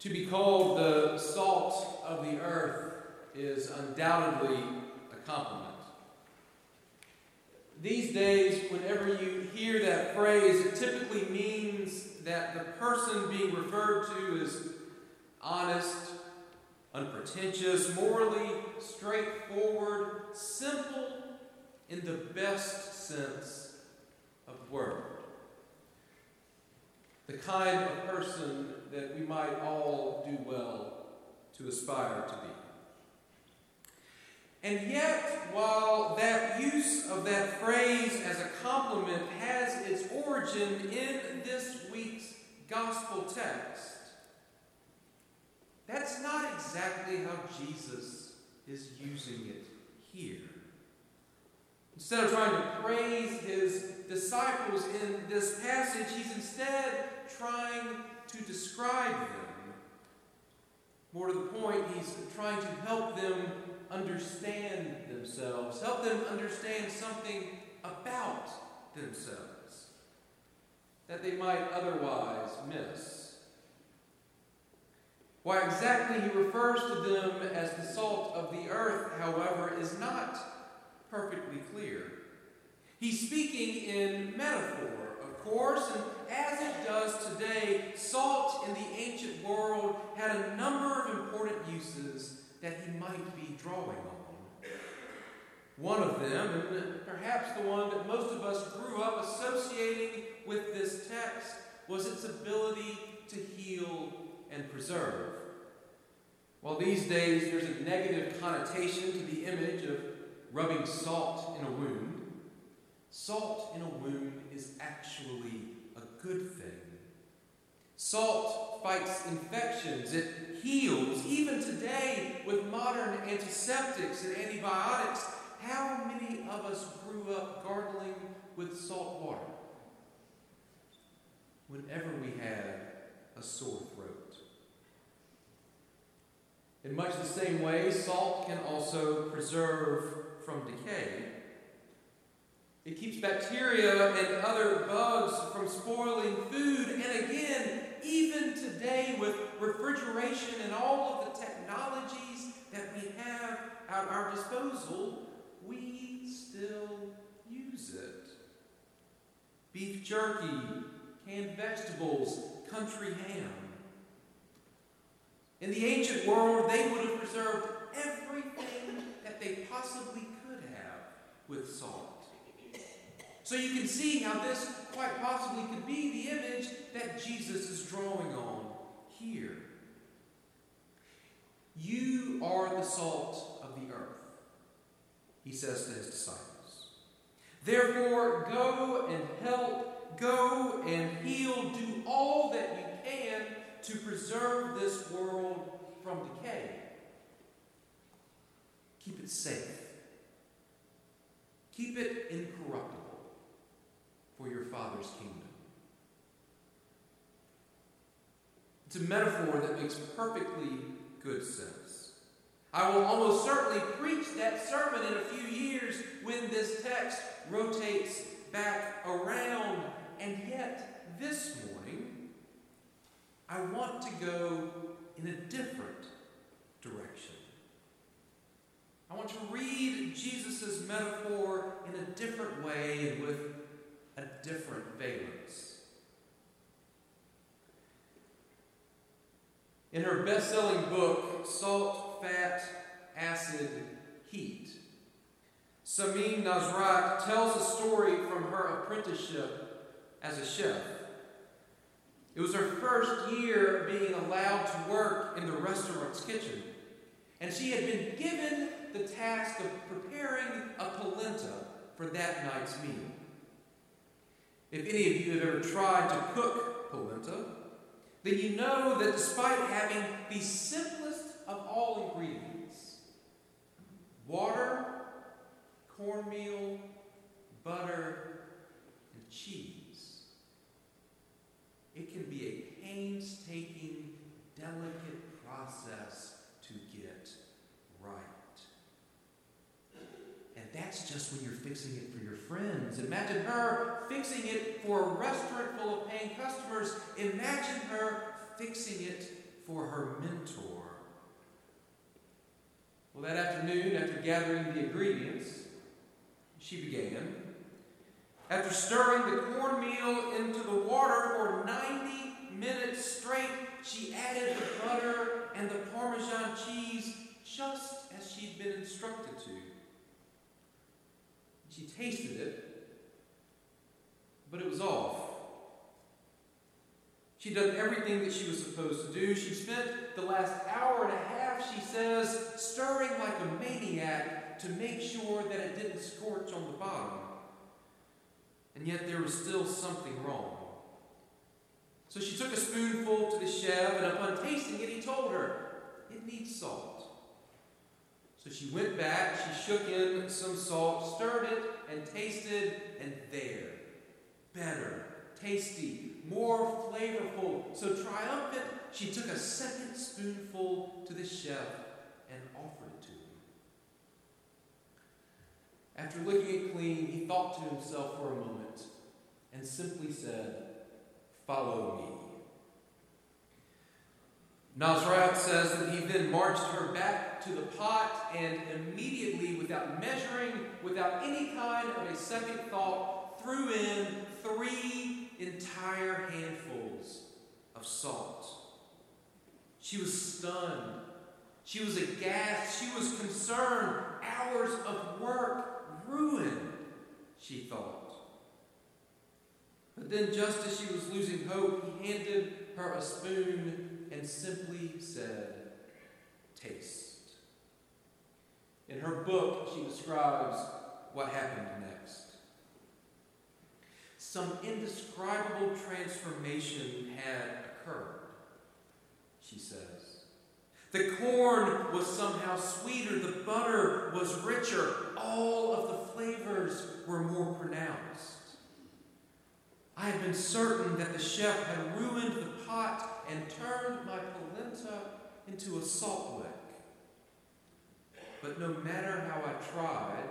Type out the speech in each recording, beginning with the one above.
To be called the salt of the earth is undoubtedly a compliment. These days, whenever you hear that phrase, it typically means that the person being referred to is honest, unpretentious, morally straightforward, simple in the best sense of the word. The kind of person that we might all do well to aspire to be. And yet, while that use of that phrase as a compliment has its origin in this week's gospel text, that's not exactly how Jesus is using it here. Instead of trying to praise his disciples in this passage, he's instead trying to describe them. More to the point, he's trying to help them understand themselves, help them understand something about themselves that they might otherwise miss. Why exactly he refers to them as the salt of the earth, however, is not perfectly clear. He's speaking in metaphor, of course, and as it does today, salt in the ancient world had a number of important uses that he might be drawing on. One of them, and perhaps the one that most of us grew up associating with this text, was its ability to heal and preserve. While these days there's a negative connotation to the image of rubbing salt in a wound, salt in a wound is actually a good thing. Salt fights infections, it heals. Even today, with modern antiseptics and antibiotics, how many of us grew up gargling with salt water whenever we had a sore throat? In much the same way, salt can also preserve from decay. It keeps bacteria and other bugs from spoiling food. And again, even today, with refrigeration and all of the technologies that we have at our disposal, we still use it. Beef jerky, canned vegetables, country ham. In the ancient world, they would have preserved everything that they possibly could have with salt. So you can see how this quite possibly could be the image that Jesus is drawing on here. You are the salt of the earth, he says to his disciples. Therefore, go and help, go and heal, do all that you can to preserve this world from decay. Keep it safe. Keep it incorruptible for your Father's kingdom. It's a metaphor that makes perfectly good sense. I will almost certainly preach that sermon in a few years when this text rotates back around. And yet, this morning, I want to go in a different direction. I want to read Jesus' metaphor in a different way and with a different valence. In her best selling book, Salt, Fat, Acid, Heat, Samin Nosrat tells a story from her apprenticeship as a chef. It was her first year being allowed to work in the restaurant's kitchen, and she had been given the task of preparing a polenta for that night's meal. If any of you have ever tried to cook polenta, then you know that despite having the simplest of all ingredients water, cornmeal, butter, and cheese it can be a painstaking, delicate process to get right. And that's just when you're fixing it for your friends. Imagine her fixing it for a restaurant full of paying customers. Imagine her fixing it for her mentor. Well, that afternoon, after gathering the ingredients, she began. After stirring the cornmeal into the water for 90 minutes straight, she added the butter and the Parmesan cheese just as she'd been instructed to. She tasted it, but it was off. She'd done everything that she was supposed to do. She spent the last hour and a half, she says, stirring like a maniac to make sure that it didn't scorch on the bottom. And yet there was still something wrong. So she took a spoonful to the chef, and upon tasting it, he told her. She went back, she shook in some salt, stirred it, and tasted, and there, better, tasty, more flavorful. So triumphant, she took a second spoonful to the chef and offered it to him. After licking it clean, he thought to himself for a moment and simply said, Follow me. Nosrat says that he then marched her back to the pot and immediately, without measuring, without any kind of a second thought, threw in three entire handfuls of salt. She was stunned. She was aghast. She was concerned. Hours of work ruined, she thought. But then, just as she was losing hope, he handed her a spoon and simply said, Taste. In her book, she describes what happened next. Some indescribable transformation had occurred, she says. The corn was somehow sweeter, the butter was richer, all of the flavors were more pronounced. I had been certain that the chef had ruined the pot and turned my polenta into a salt lick. But no matter how I tried,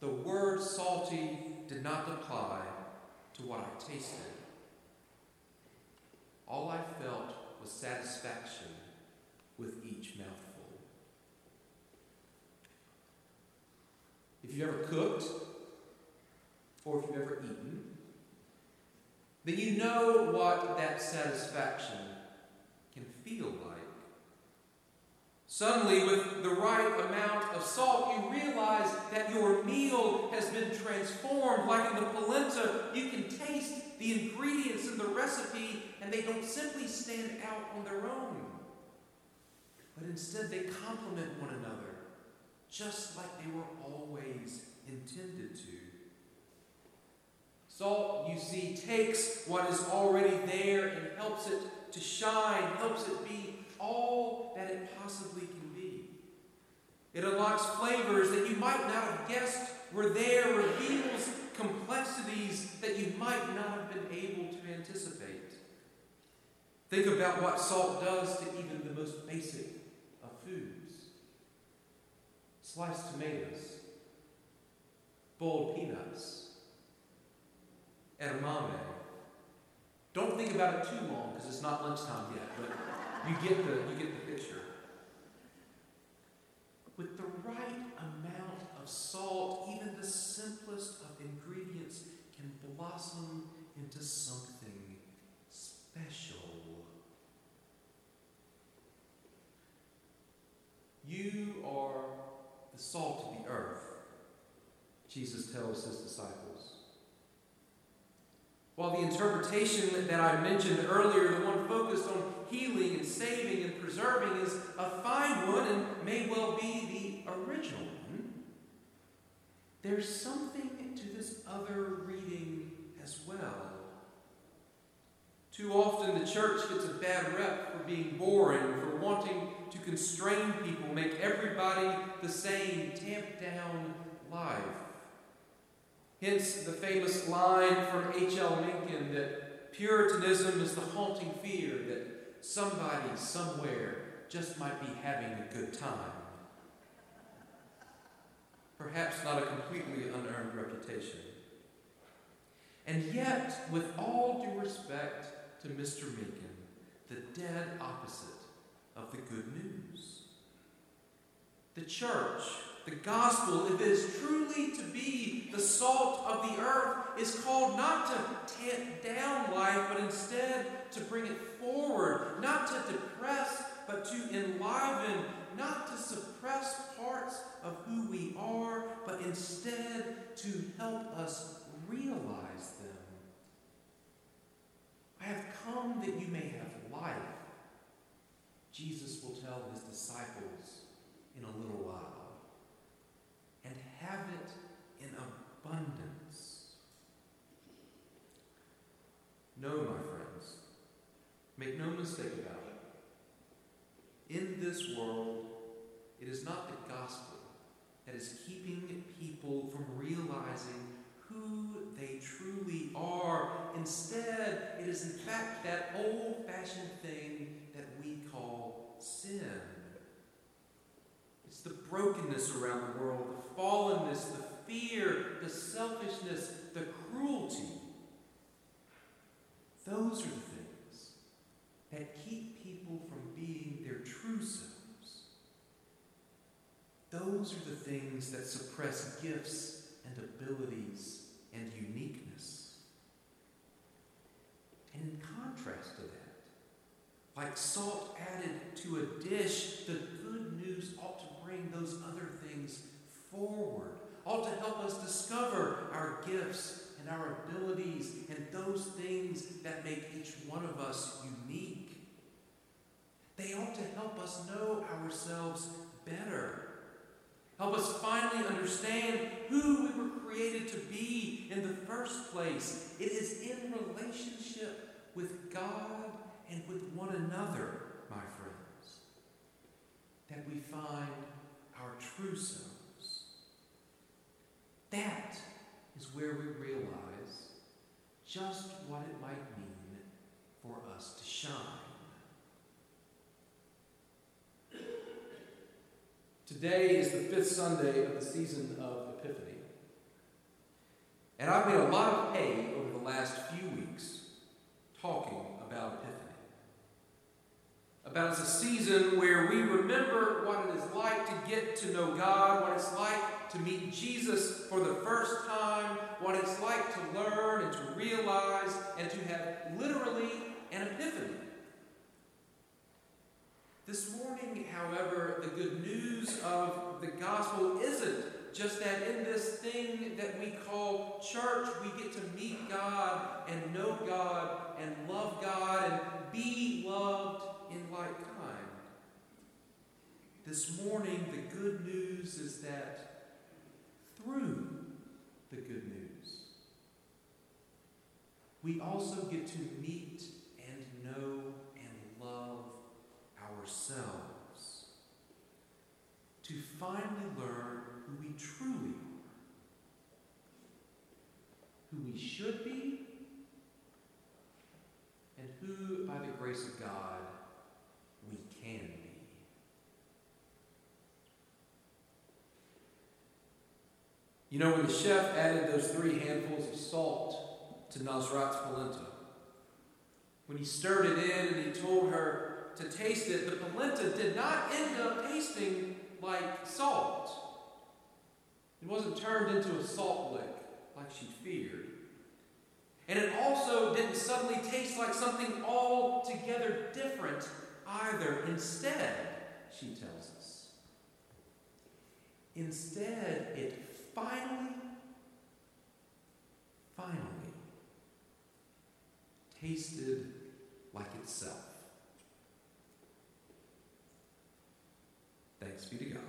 the word salty did not apply to what I tasted. All I felt was satisfaction with each mouthful. If you've ever cooked, or if you've ever eaten, then you know what that satisfaction can feel like. Suddenly, with the right amount of salt, you realize that your meal has been transformed. Like in the polenta, you can taste the ingredients in the recipe, and they don't simply stand out on their own, but instead they complement one another, just like they were always intended to. Salt, you see, takes what is already there and helps it to shine, helps it be all that it possibly can be. It unlocks flavors that you might not have guessed were there, reveals complexities that you might not have been able to anticipate. Think about what salt does to even the most basic of foods sliced tomatoes, boiled peanuts, edamame. Don't think about it too long because it's not lunchtime yet, but you get the, you get the picture. With the right amount of salt, even the simplest of ingredients can blossom into something special. You are the salt of the earth, Jesus tells his disciples. While the interpretation that I mentioned earlier, the one focused on healing and saving and preserving, is a fine one and may well be the original one, there's something to this other reading as well. Too often the church gets a bad rep for being boring, for wanting to constrain people, make everybody the same, tamp down life. Hence the famous line from H.L. Mencken that Puritanism is the haunting fear that somebody somewhere just might be having a good time. Perhaps not a completely unearned reputation. And yet, with all due respect to Mr. Mencken, the dead opposite of the good news. The church, the gospel, if it is truly to be the salt of the earth, is called not to tamp down life, but instead to bring it forward, not to depress, but to enliven, not to suppress parts of who we are, but instead to help us realize them. I have come that you may have life. Jesus will tell his disciples in a little while, have it in abundance. No, my friends, make no mistake about it. In this world, it is not the gospel that is keeping people from realizing who they truly are. Instead, it is in fact that old fashioned thing that we call sin. The brokenness around the world, the fallenness, the fear, the selfishness, the cruelty. Those are the things that keep people from being their true selves. Those are the things that suppress gifts and abilities and uniqueness. And in contrast to that, like salt added to a dish, the news ought to bring those other things forward, ought to help us discover our gifts and our abilities and those things that make each one of us unique. They ought to help us know ourselves better Help us finally understand who we were created to be in the first place. It is in relationship with God and with one another, my friends, that we find our true selves. That is where we realize just what it might mean for us to shine. Today is the fifth Sunday of the season of Epiphany. And I've made a lot of hay over the last few weeks talking. About it's a season where we remember what it is like to get to know God, what it's like to meet Jesus for the first time, what it's like to learn and to realize and to have literally an epiphany. This morning, however, the good news of the gospel isn't just that in this thing that we call church, we get to meet God and know God and love God and be loved like kind. This morning, the good news is that through the good news, we also get to meet and know and love ourselves to finally learn who we truly are, who we should be, and who, by the grace of God, we can be. You know, when the chef added those three handfuls of salt to Nosrat's polenta, when he stirred it in and he told her to taste it, the polenta did not end up tasting like salt. It wasn't turned into a salt lick like she feared. And it also didn't suddenly taste like something altogether different either. Instead, she tells us, instead, it finally, finally tasted like itself. Thanks be to God.